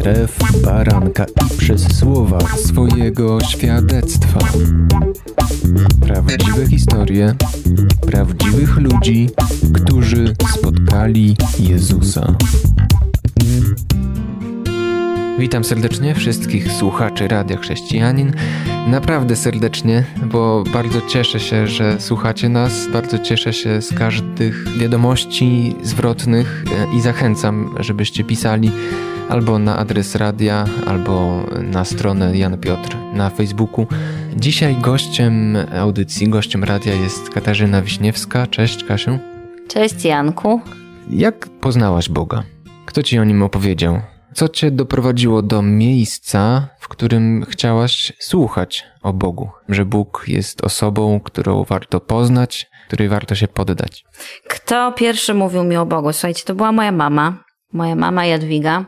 krew baranka i przez słowa swojego świadectwa. Prawdziwe historie prawdziwych ludzi, którzy spotkali Jezusa. Witam serdecznie wszystkich słuchaczy Radia Chrześcijanin. Naprawdę serdecznie, bo bardzo cieszę się, że słuchacie nas. Bardzo cieszę się z każdych wiadomości zwrotnych e, i zachęcam, żebyście pisali albo na adres radia, albo na stronę Jan Piotr na Facebooku. Dzisiaj gościem audycji, gościem radia jest Katarzyna Wiśniewska. Cześć Kasiu. Cześć Janku. Jak poznałaś Boga? Kto ci o nim opowiedział? Co cię doprowadziło do miejsca, w którym chciałaś słuchać o Bogu? Że Bóg jest osobą, którą warto poznać, której warto się poddać. Kto pierwszy mówił mi o Bogu? Słuchajcie, to była moja mama, moja mama Jadwiga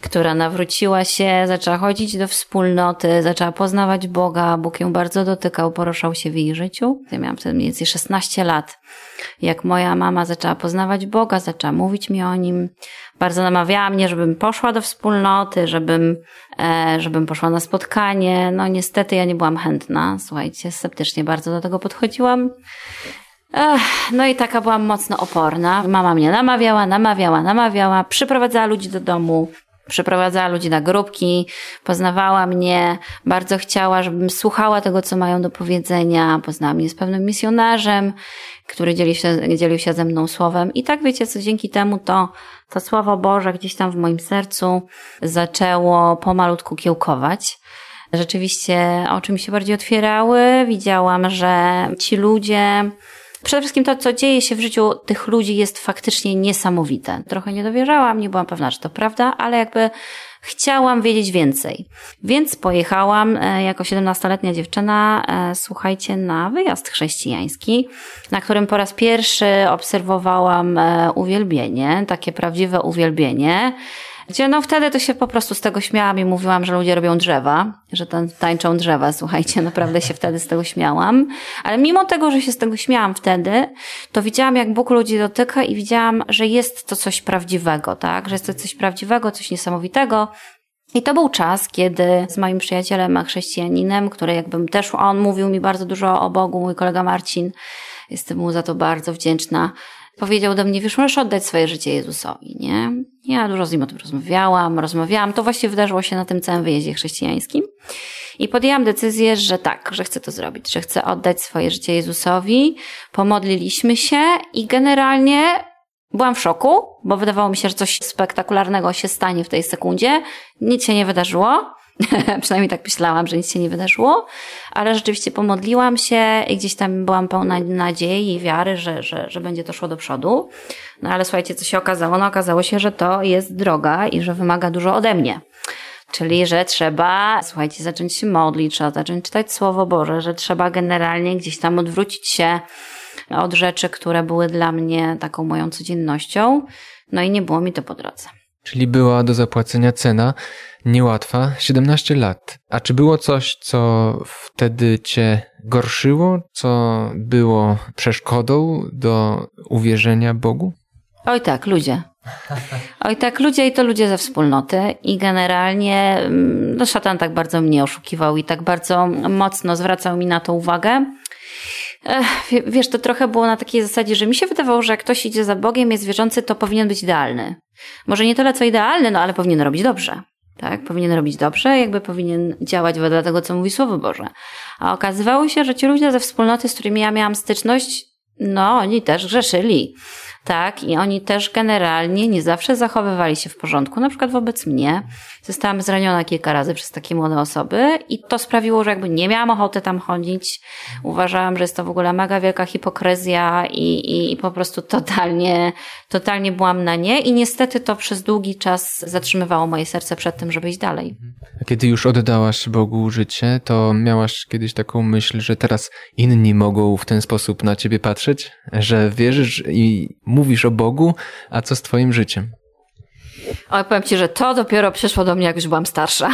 która nawróciła się, zaczęła chodzić do wspólnoty, zaczęła poznawać Boga. Bóg ją bardzo dotykał, poruszał się w jej życiu. Ja miałam wtedy mniej więcej 16 lat. Jak moja mama zaczęła poznawać Boga, zaczęła mówić mi o nim, bardzo namawiała mnie, żebym poszła do wspólnoty, żebym, e, żebym poszła na spotkanie. No niestety ja nie byłam chętna. Słuchajcie, sceptycznie bardzo do tego podchodziłam. Ech, no i taka byłam mocno oporna. Mama mnie namawiała, namawiała, namawiała, przyprowadzała ludzi do domu, przeprowadzała ludzi na grupki, poznawała mnie, bardzo chciała, żebym słuchała tego, co mają do powiedzenia. Poznała mnie z pewnym misjonarzem, który dzielił się, dzielił się ze mną słowem. I tak wiecie, co dzięki temu to, to Słowo Boże gdzieś tam w moim sercu zaczęło pomalutku kiełkować. Rzeczywiście oczy mi się bardziej otwierały. Widziałam, że ci ludzie Przede wszystkim to, co dzieje się w życiu tych ludzi jest faktycznie niesamowite. Trochę nie dowierzałam, nie byłam pewna, że to prawda, ale jakby chciałam wiedzieć więcej. Więc pojechałam e, jako 17-letnia dziewczyna, e, słuchajcie, na wyjazd chrześcijański, na którym po raz pierwszy obserwowałam e, uwielbienie, takie prawdziwe uwielbienie. Gdzie no wtedy to się po prostu z tego śmiałam i mówiłam, że ludzie robią drzewa, że tam tańczą drzewa, słuchajcie, naprawdę się wtedy z tego śmiałam. Ale mimo tego, że się z tego śmiałam wtedy, to widziałam, jak Bóg ludzi dotyka i widziałam, że jest to coś prawdziwego, tak? Że jest to coś prawdziwego, coś niesamowitego. I to był czas, kiedy z moim przyjacielem chrześcijaninem, który jakbym też, on mówił mi bardzo dużo o Bogu, mój kolega Marcin, jestem mu za to bardzo wdzięczna, powiedział do mnie, wiesz, możesz oddać swoje życie Jezusowi, nie? Ja dużo z nim o tym rozmawiałam, rozmawiałam. To właściwie wydarzyło się na tym całym wyjeździe chrześcijańskim. I podjęłam decyzję, że tak, że chcę to zrobić, że chcę oddać swoje życie Jezusowi. Pomodliliśmy się i generalnie byłam w szoku, bo wydawało mi się, że coś spektakularnego się stanie w tej sekundzie. Nic się nie wydarzyło. Przynajmniej tak myślałam, że nic się nie wydarzyło, ale rzeczywiście pomodliłam się i gdzieś tam byłam pełna nadziei i wiary, że, że, że będzie to szło do przodu. No ale słuchajcie, co się okazało? No okazało się, że to jest droga i że wymaga dużo ode mnie. Czyli, że trzeba, słuchajcie, zacząć się modlić, trzeba zacząć czytać Słowo Boże, że trzeba generalnie gdzieś tam odwrócić się od rzeczy, które były dla mnie taką moją codziennością. No i nie było mi to po drodze. Czyli była do zapłacenia cena niełatwa, 17 lat. A czy było coś, co wtedy cię gorszyło, co było przeszkodą do uwierzenia Bogu? Oj tak, ludzie. Oj tak, ludzie i to ludzie ze wspólnoty i generalnie mm, no, szatan tak bardzo mnie oszukiwał i tak bardzo mocno zwracał mi na to uwagę. Wiesz, to trochę było na takiej zasadzie, że mi się wydawało, że jak ktoś idzie za Bogiem, jest wierzący, to powinien być idealny. Może nie tyle co idealny, no ale powinien robić dobrze. Tak, powinien robić dobrze, jakby powinien działać wedle tego, co mówi Słowo Boże. A okazywało się, że ci ludzie ze wspólnoty, z którymi ja miałam styczność, no, oni też grzeszyli tak? I oni też generalnie nie zawsze zachowywali się w porządku, na przykład wobec mnie. Zostałam zraniona kilka razy przez takie młode osoby i to sprawiło, że jakby nie miałam ochoty tam chodzić. Uważałam, że jest to w ogóle mega wielka hipokryzja i, i, i po prostu totalnie, totalnie byłam na nie i niestety to przez długi czas zatrzymywało moje serce przed tym, żeby iść dalej. A kiedy już oddałaś Bogu życie, to miałaś kiedyś taką myśl, że teraz inni mogą w ten sposób na ciebie patrzeć? Że wierzysz i mówisz o Bogu, a co z Twoim życiem? Oj, powiem Ci, że to dopiero przyszło do mnie, jak już byłam starsza.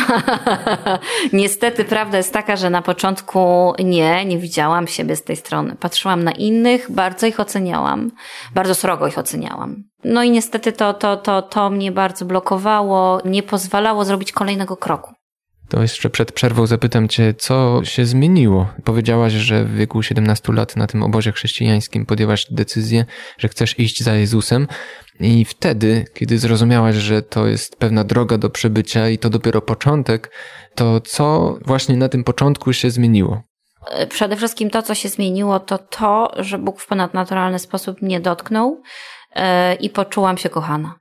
Niestety prawda jest taka, że na początku nie, nie widziałam siebie z tej strony. Patrzyłam na innych, bardzo ich oceniałam, bardzo srogo ich oceniałam. No i niestety to, to, to, to mnie bardzo blokowało, nie pozwalało zrobić kolejnego kroku. To jeszcze przed przerwą zapytam Cię, co się zmieniło? Powiedziałaś, że w wieku 17 lat na tym obozie chrześcijańskim podjęłaś decyzję, że chcesz iść za Jezusem. I wtedy, kiedy zrozumiałaś, że to jest pewna droga do przebycia i to dopiero początek, to co właśnie na tym początku się zmieniło? Przede wszystkim to, co się zmieniło, to to, że Bóg w ponadnaturalny sposób mnie dotknął e, i poczułam się kochana.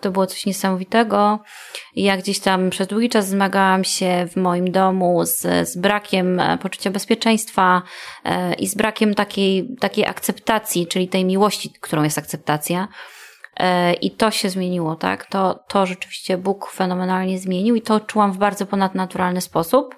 To było coś niesamowitego. Ja gdzieś tam przez długi czas zmagałam się w moim domu z, z brakiem e, poczucia bezpieczeństwa e, i z brakiem takiej, takiej akceptacji, czyli tej miłości, którą jest akceptacja. E, I to się zmieniło, tak? To, to rzeczywiście Bóg fenomenalnie zmienił i to czułam w bardzo ponadnaturalny sposób.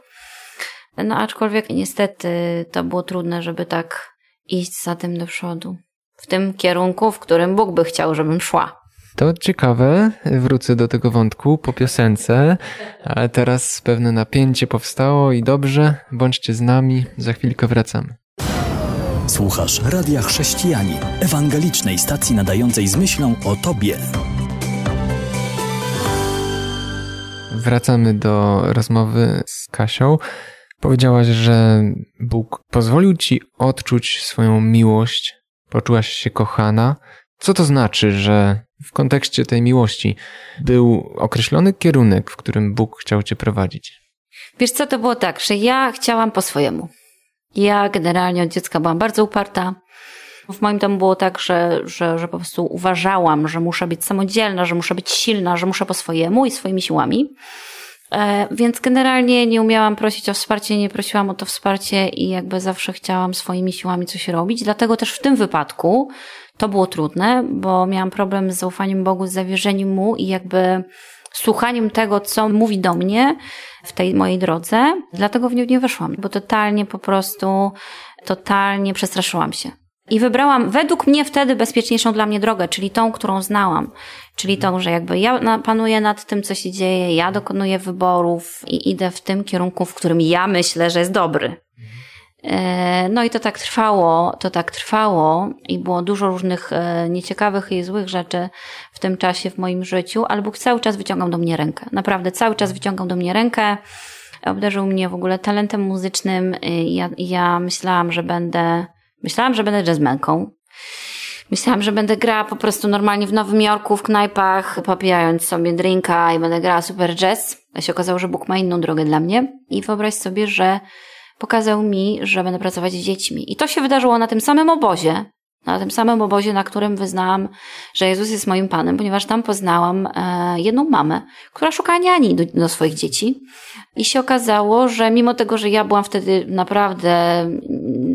No aczkolwiek niestety to było trudne, żeby tak iść za tym do przodu. W tym kierunku, w którym Bóg by chciał, żebym szła. To ciekawe, wrócę do tego wątku po piosence, ale teraz pewne napięcie powstało i dobrze, bądźcie z nami, za chwilkę wracamy. Słuchasz Radia Chrześcijani, ewangelicznej stacji nadającej z myślą o Tobie. Wracamy do rozmowy z Kasią. Powiedziałaś, że Bóg pozwolił Ci odczuć swoją miłość, poczułaś się kochana. Co to znaczy, że w kontekście tej miłości był określony kierunek, w którym Bóg chciał cię prowadzić? Wiesz co, to było tak, że ja chciałam po swojemu. Ja generalnie od dziecka byłam bardzo uparta. W moim domu było tak, że, że, że po prostu uważałam, że muszę być samodzielna, że muszę być silna, że muszę po swojemu i swoimi siłami. E, więc generalnie nie umiałam prosić o wsparcie, nie prosiłam o to wsparcie i jakby zawsze chciałam swoimi siłami coś robić. Dlatego też w tym wypadku to było trudne, bo miałam problem z zaufaniem Bogu, z zawierzeniem Mu i jakby słuchaniem tego, co mówi do mnie w tej mojej drodze. Dlatego w nią nie weszłam, bo totalnie po prostu, totalnie przestraszyłam się. I wybrałam według mnie wtedy bezpieczniejszą dla mnie drogę, czyli tą, którą znałam. Czyli tą, że jakby ja panuję nad tym, co się dzieje, ja dokonuję wyborów i idę w tym kierunku, w którym ja myślę, że jest dobry. E, no i to tak trwało, to tak trwało i było dużo różnych e, nieciekawych i złych rzeczy w tym czasie w moim życiu, ale Bóg cały czas wyciągał do mnie rękę. Naprawdę cały czas wyciągał do mnie rękę. Obdarzył mnie w ogóle talentem muzycznym. Ja, ja myślałam, że będę, myślałam, że będę jazzmenką. Myślałam, że będę grała po prostu normalnie w Nowym Jorku, w knajpach, popijając sobie drinka i będę grała super jazz. A się okazało, że Bóg ma inną drogę dla mnie. I wyobraź sobie, że pokazał mi, że będę pracować z dziećmi. I to się wydarzyło na tym samym obozie, na tym samym obozie, na którym wyznałam, że Jezus jest moim Panem, ponieważ tam poznałam e, jedną mamę, która szukała niani do, do swoich dzieci. I się okazało, że mimo tego, że ja byłam wtedy naprawdę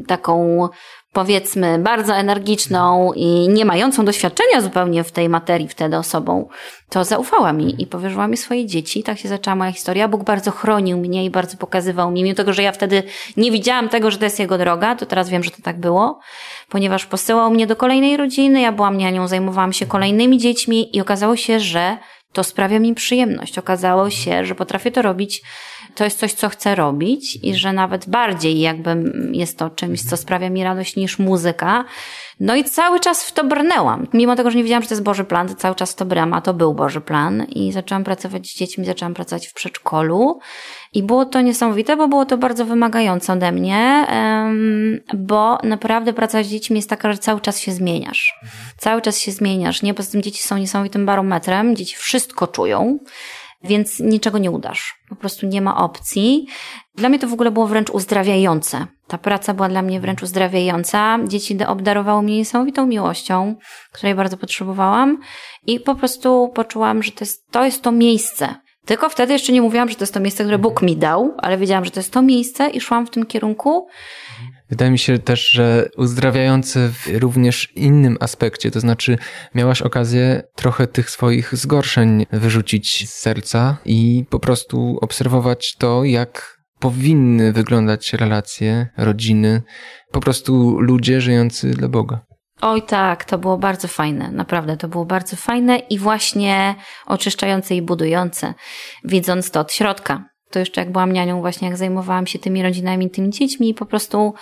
taką powiedzmy bardzo energiczną i nie mającą doświadczenia zupełnie w tej materii wtedy osobą, to zaufała mi i powierzyła mi swoje dzieci. Tak się zaczęła moja historia. Bóg bardzo chronił mnie i bardzo pokazywał mi, mimo tego, że ja wtedy nie widziałam tego, że to jest jego droga, to teraz wiem, że to tak było, ponieważ posyłał mnie do kolejnej rodziny, ja byłam nianią, zajmowałam się kolejnymi dziećmi i okazało się, że to sprawia mi przyjemność. Okazało się, że potrafię to robić to jest coś, co chcę robić i że nawet bardziej jakby jest to czymś, co sprawia mi radość niż muzyka. No i cały czas w to brnęłam. Mimo tego, że nie wiedziałam, że to jest Boży plan, to cały czas w to brałam, a to był Boży plan. I zaczęłam pracować z dziećmi, zaczęłam pracować w przedszkolu. I było to niesamowite, bo było to bardzo wymagające ode mnie, bo naprawdę praca z dziećmi jest taka, że cały czas się zmieniasz. Cały czas się zmieniasz. Nie, poza tym dzieci są niesamowitym barometrem, dzieci wszystko czują więc niczego nie udasz. Po prostu nie ma opcji. Dla mnie to w ogóle było wręcz uzdrawiające. Ta praca była dla mnie wręcz uzdrawiająca. Dzieci obdarowały mnie niesamowitą miłością, której bardzo potrzebowałam i po prostu poczułam, że to jest to, jest to miejsce. Tylko wtedy jeszcze nie mówiłam, że to jest to miejsce, które Bóg mi dał, ale wiedziałam, że to jest to miejsce i szłam w tym kierunku. Wydaje mi się też, że uzdrawiające w również innym aspekcie, to znaczy miałaś okazję trochę tych swoich zgorszeń wyrzucić z serca i po prostu obserwować to, jak powinny wyglądać relacje, rodziny, po prostu ludzie żyjący dla Boga. Oj tak, to było bardzo fajne, naprawdę to było bardzo fajne i właśnie oczyszczające i budujące, widząc to od środka. To jeszcze jak byłam nianią, właśnie jak zajmowałam się tymi rodzinami, tymi dziećmi, po prostu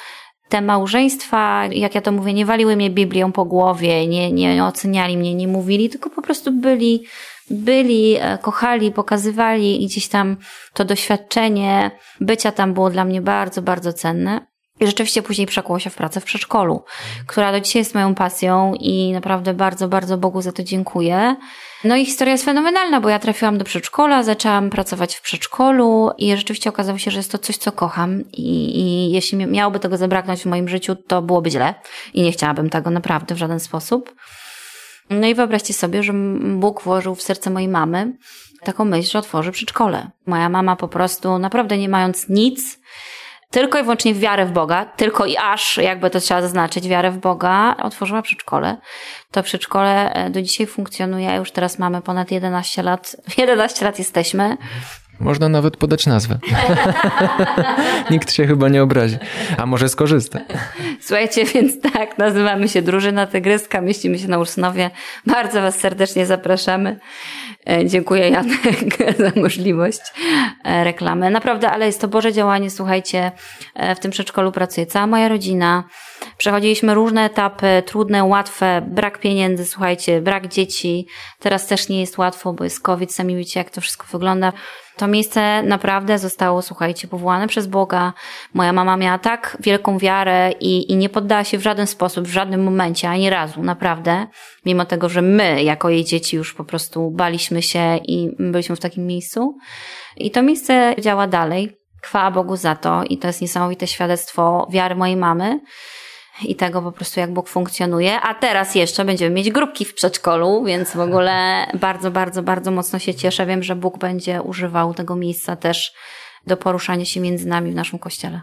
te małżeństwa, jak ja to mówię, nie waliły mnie Biblią po głowie, nie, nie oceniali mnie, nie mówili, tylko po prostu byli, byli, e, kochali, pokazywali i gdzieś tam to doświadczenie bycia tam było dla mnie bardzo, bardzo cenne. I rzeczywiście później przekuło się w pracę w przedszkolu, która do dzisiaj jest moją pasją i naprawdę bardzo, bardzo Bogu za to dziękuję. No i historia jest fenomenalna, bo ja trafiłam do przedszkola, zaczęłam pracować w przedszkolu i rzeczywiście okazało się, że jest to coś, co kocham i, i jeśli miałoby tego zabraknąć w moim życiu, to byłoby źle i nie chciałabym tego naprawdę w żaden sposób. No i wyobraźcie sobie, że Bóg włożył w serce mojej mamy taką myśl, że otworzy przedszkole. Moja mama po prostu, naprawdę nie mając nic, tylko i wyłącznie w wiarę w Boga, tylko i aż, jakby to trzeba zaznaczyć, wiarę w Boga, otworzyła przedszkole. To przedszkole e, do dzisiaj funkcjonuje, już teraz mamy ponad 11 lat, 11 lat jesteśmy. Można nawet podać nazwę. Nikt się chyba nie obrazi. A może skorzysta. Słuchajcie, więc tak, nazywamy się Drużyna Tygryska, mieścimy się na Ursynowie. Bardzo Was serdecznie zapraszamy. E, dziękuję Janek za możliwość e, reklamy. Naprawdę, ale jest to Boże działanie. Słuchajcie, e, w tym przedszkolu pracuje cała moja rodzina. Przechodziliśmy różne etapy, trudne, łatwe, brak pieniędzy, słuchajcie, brak dzieci. Teraz też nie jest łatwo, bo jest COVID, sami wiecie, jak to wszystko wygląda. To miejsce naprawdę zostało, słuchajcie, powołane przez Boga. Moja mama miała tak wielką wiarę i, i nie poddała się w żaden sposób, w żadnym momencie, ani razu, naprawdę. Mimo tego, że my, jako jej dzieci, już po prostu baliśmy się i byliśmy w takim miejscu. I to miejsce działa dalej. Chwała Bogu za to i to jest niesamowite świadectwo wiary mojej mamy i tego po prostu jak Bóg funkcjonuje. A teraz jeszcze będziemy mieć grupki w przedszkolu, więc w ogóle bardzo, bardzo, bardzo mocno się cieszę. Wiem, że Bóg będzie używał tego miejsca też do poruszania się między nami w naszym kościele.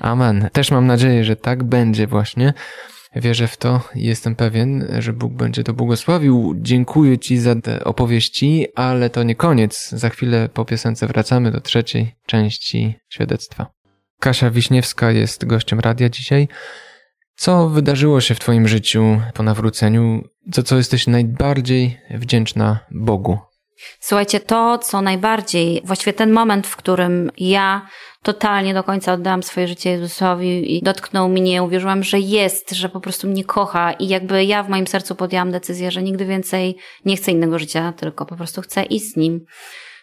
Amen. Też mam nadzieję, że tak będzie właśnie. Wierzę w to i jestem pewien, że Bóg będzie to błogosławił. Dziękuję Ci za te opowieści, ale to nie koniec. Za chwilę po piosence wracamy do trzeciej części świadectwa. Kasia Wiśniewska jest gościem radia dzisiaj. Co wydarzyło się w Twoim życiu po nawróceniu? Za co jesteś najbardziej wdzięczna Bogu? Słuchajcie, to co najbardziej, właściwie ten moment, w którym ja totalnie do końca oddałam swoje życie Jezusowi i dotknął mnie, uwierzyłam, że jest, że po prostu mnie kocha i jakby ja w moim sercu podjęłam decyzję, że nigdy więcej nie chcę innego życia, tylko po prostu chcę iść z nim.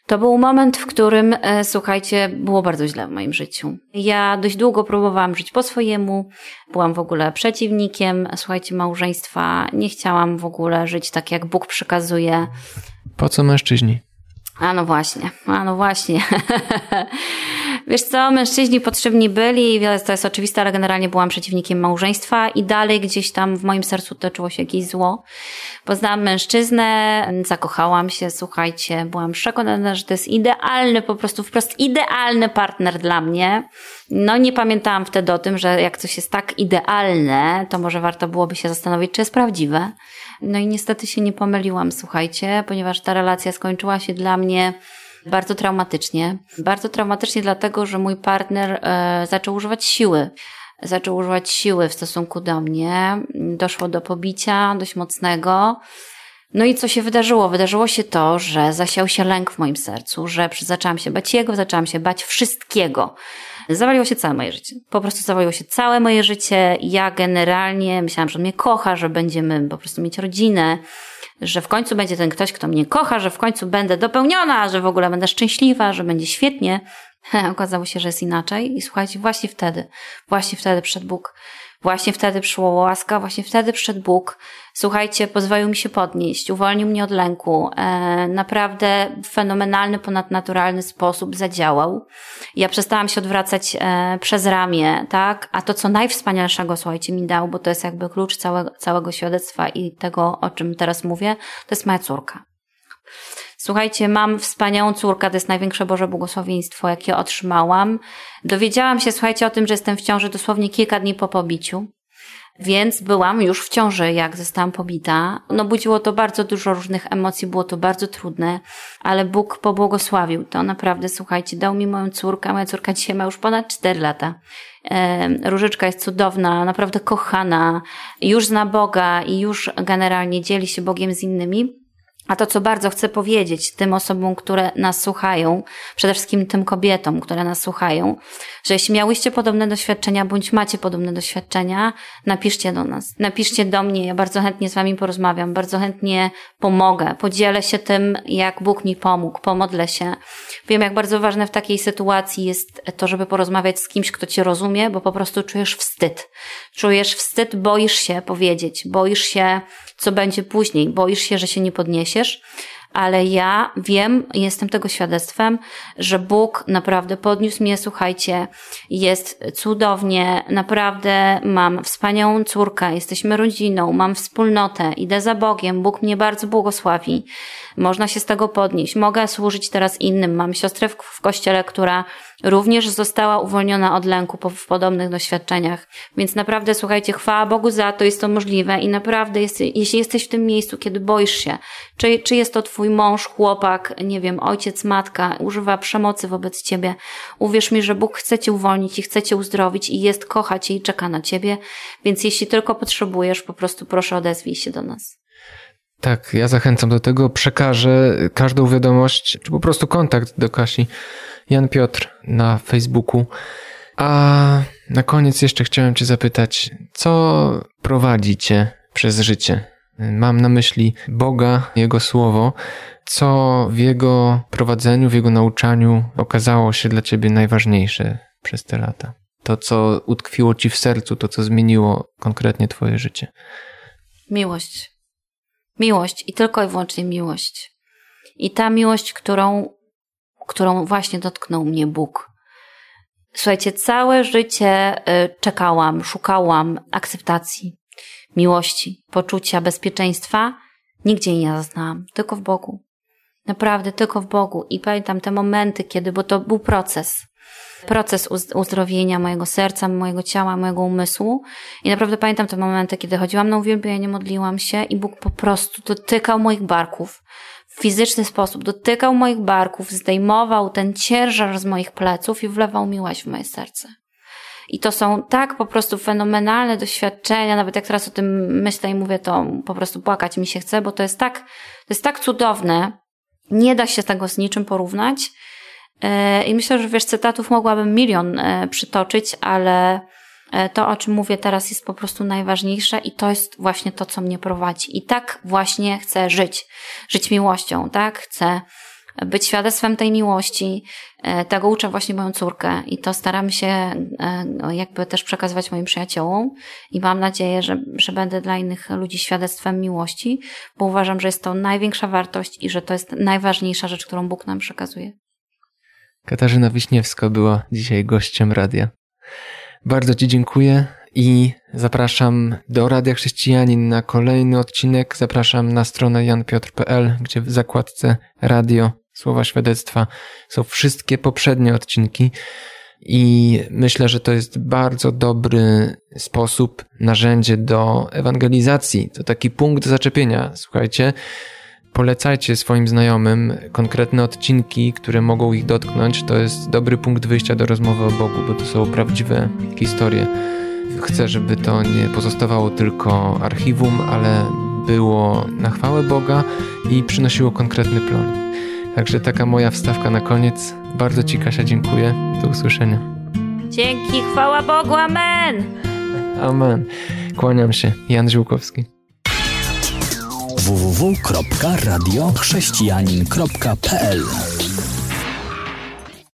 To był moment, w którym, e, słuchajcie, było bardzo źle w moim życiu. Ja dość długo próbowałam żyć po swojemu, byłam w ogóle przeciwnikiem, słuchajcie, małżeństwa. Nie chciałam w ogóle żyć tak, jak Bóg przykazuje. Po co mężczyźni? A no właśnie, a no właśnie. Wiesz co, mężczyźni potrzebni byli, to jest oczywiste, ale generalnie byłam przeciwnikiem małżeństwa i dalej gdzieś tam w moim sercu toczyło się jakieś zło. Poznałam mężczyznę, zakochałam się, słuchajcie, byłam przekonana, że to jest idealny, po prostu wprost idealny partner dla mnie. No nie pamiętałam wtedy o tym, że jak coś jest tak idealne, to może warto byłoby się zastanowić, czy jest prawdziwe. No i niestety się nie pomyliłam, słuchajcie, ponieważ ta relacja skończyła się dla mnie bardzo traumatycznie. Bardzo traumatycznie dlatego, że mój partner e, zaczął używać siły. Zaczął używać siły w stosunku do mnie. Doszło do pobicia dość mocnego. No i co się wydarzyło? Wydarzyło się to, że zasiał się lęk w moim sercu, że zaczęłam się bać jego, zaczęłam się bać wszystkiego. Zawaliło się całe moje życie. Po prostu zawaliło się całe moje życie. Ja generalnie myślałam, że on mnie kocha, że będziemy po prostu mieć rodzinę, że w końcu będzie ten ktoś, kto mnie kocha, że w końcu będę dopełniona, że w ogóle będę szczęśliwa, że będzie świetnie. Okazało się, że jest inaczej i słuchajcie, właśnie wtedy, właśnie wtedy przed Bóg Właśnie wtedy przyszło łaska, właśnie wtedy przyszedł Bóg. Słuchajcie, pozwolił mi się podnieść, uwolnił mnie od lęku. E, naprawdę fenomenalny, ponadnaturalny sposób zadziałał. Ja przestałam się odwracać e, przez ramię, tak? A to, co najwspanialszego, słuchajcie, mi dał, bo to jest jakby klucz całego, całego świadectwa i tego, o czym teraz mówię, to jest moja córka. Słuchajcie, mam wspaniałą córkę, to jest największe Boże błogosławieństwo, jakie otrzymałam. Dowiedziałam się, słuchajcie, o tym, że jestem w ciąży dosłownie kilka dni po pobiciu. Więc byłam już w ciąży, jak zostałam pobita. No budziło to bardzo dużo różnych emocji, było to bardzo trudne, ale Bóg pobłogosławił to naprawdę, słuchajcie, dał mi moją córkę. Moja córka dzisiaj ma już ponad 4 lata. Różyczka jest cudowna, naprawdę kochana, już zna Boga i już generalnie dzieli się Bogiem z innymi. A to, co bardzo chcę powiedzieć tym osobom, które nas słuchają, przede wszystkim tym kobietom, które nas słuchają, że jeśli miałyście podobne doświadczenia, bądź macie podobne doświadczenia, napiszcie do nas. Napiszcie do mnie, ja bardzo chętnie z wami porozmawiam, bardzo chętnie pomogę, podzielę się tym, jak Bóg mi pomógł, pomodlę się. Wiem, jak bardzo ważne w takiej sytuacji jest to, żeby porozmawiać z kimś, kto cię rozumie, bo po prostu czujesz wstyd. Czujesz wstyd, boisz się powiedzieć, boisz się co będzie później. Boisz się, że się nie podniesiesz, ale ja wiem, jestem tego świadectwem, że Bóg naprawdę podniósł mnie, słuchajcie, jest cudownie, naprawdę mam wspaniałą córkę, jesteśmy rodziną, mam wspólnotę, idę za Bogiem, Bóg mnie bardzo błogosławi. Można się z tego podnieść. Mogę służyć teraz innym. Mam siostrę w, w kościele, która również została uwolniona od lęku po, w podobnych doświadczeniach. Więc naprawdę, słuchajcie, chwała Bogu za to, jest to możliwe i naprawdę, jest, jeśli jesteś w tym miejscu, kiedy boisz się, czy, czy jest to twój mąż, chłopak, nie wiem, ojciec, matka, używa przemocy wobec ciebie, uwierz mi, że Bóg chce cię uwolnić i chce cię uzdrowić i jest, kocha cię i czeka na ciebie, więc jeśli tylko potrzebujesz, po prostu proszę odezwij się do nas. Tak, ja zachęcam do tego, przekażę każdą wiadomość, czy po prostu kontakt do Kasi Jan Piotr na Facebooku. A na koniec jeszcze chciałem Cię zapytać, co prowadzi Cię przez życie? Mam na myśli Boga, Jego Słowo. Co w Jego prowadzeniu, w Jego nauczaniu okazało się dla Ciebie najważniejsze przez te lata? To, co utkwiło Ci w sercu, to, co zmieniło konkretnie Twoje życie? Miłość. Miłość i tylko i wyłącznie miłość. I ta miłość, którą, którą właśnie dotknął mnie Bóg. Słuchajcie, całe życie y, czekałam, szukałam akceptacji, miłości, poczucia bezpieczeństwa. Nigdzie nie zaznałam, tylko w Bogu. Naprawdę, tylko w Bogu. I pamiętam te momenty, kiedy, bo to był proces proces uzdrowienia mojego serca, mojego ciała, mojego umysłu. I naprawdę pamiętam te momenty, kiedy chodziłam na uwielbienie, modliłam się i Bóg po prostu dotykał moich barków w fizyczny sposób, dotykał moich barków, zdejmował ten ciężar z moich pleców i wlewał miłość w moje serce. I to są tak po prostu fenomenalne doświadczenia, nawet jak teraz o tym myślę i mówię, to po prostu płakać mi się chce, bo to jest tak, to jest tak cudowne. Nie da się tego z niczym porównać. E, I myślę, że wiesz, cytatów mogłabym milion e, przytoczyć, ale e, to, o czym mówię teraz, jest po prostu najważniejsze i to jest właśnie to, co mnie prowadzi. I tak właśnie chcę żyć. Żyć miłością, tak? Chcę być świadectwem tej miłości. Tego uczę właśnie moją córkę i to staram się no, jakby też przekazywać moim przyjaciołom i mam nadzieję, że, że będę dla innych ludzi świadectwem miłości, bo uważam, że jest to największa wartość i że to jest najważniejsza rzecz, którą Bóg nam przekazuje. Katarzyna Wiśniewska była dzisiaj gościem radia. Bardzo Ci dziękuję i zapraszam do Radia Chrześcijanin na kolejny odcinek. Zapraszam na stronę janpiotr.pl, gdzie w zakładce radio, słowa świadectwa są wszystkie poprzednie odcinki. I myślę, że to jest bardzo dobry sposób, narzędzie do ewangelizacji. To taki punkt zaczepienia. Słuchajcie, Polecajcie swoim znajomym konkretne odcinki, które mogą ich dotknąć. To jest dobry punkt wyjścia do rozmowy o Bogu, bo to są prawdziwe historie. Chcę, żeby to nie pozostawało tylko archiwum, ale było na chwałę Boga i przynosiło konkretny plon. Także taka moja wstawka na koniec. Bardzo Ci, Kasia, dziękuję. Do usłyszenia. Dzięki, chwała Bogu, amen! Amen. Kłaniam się. Jan Żółkowski www.radiochrześcijanin.pl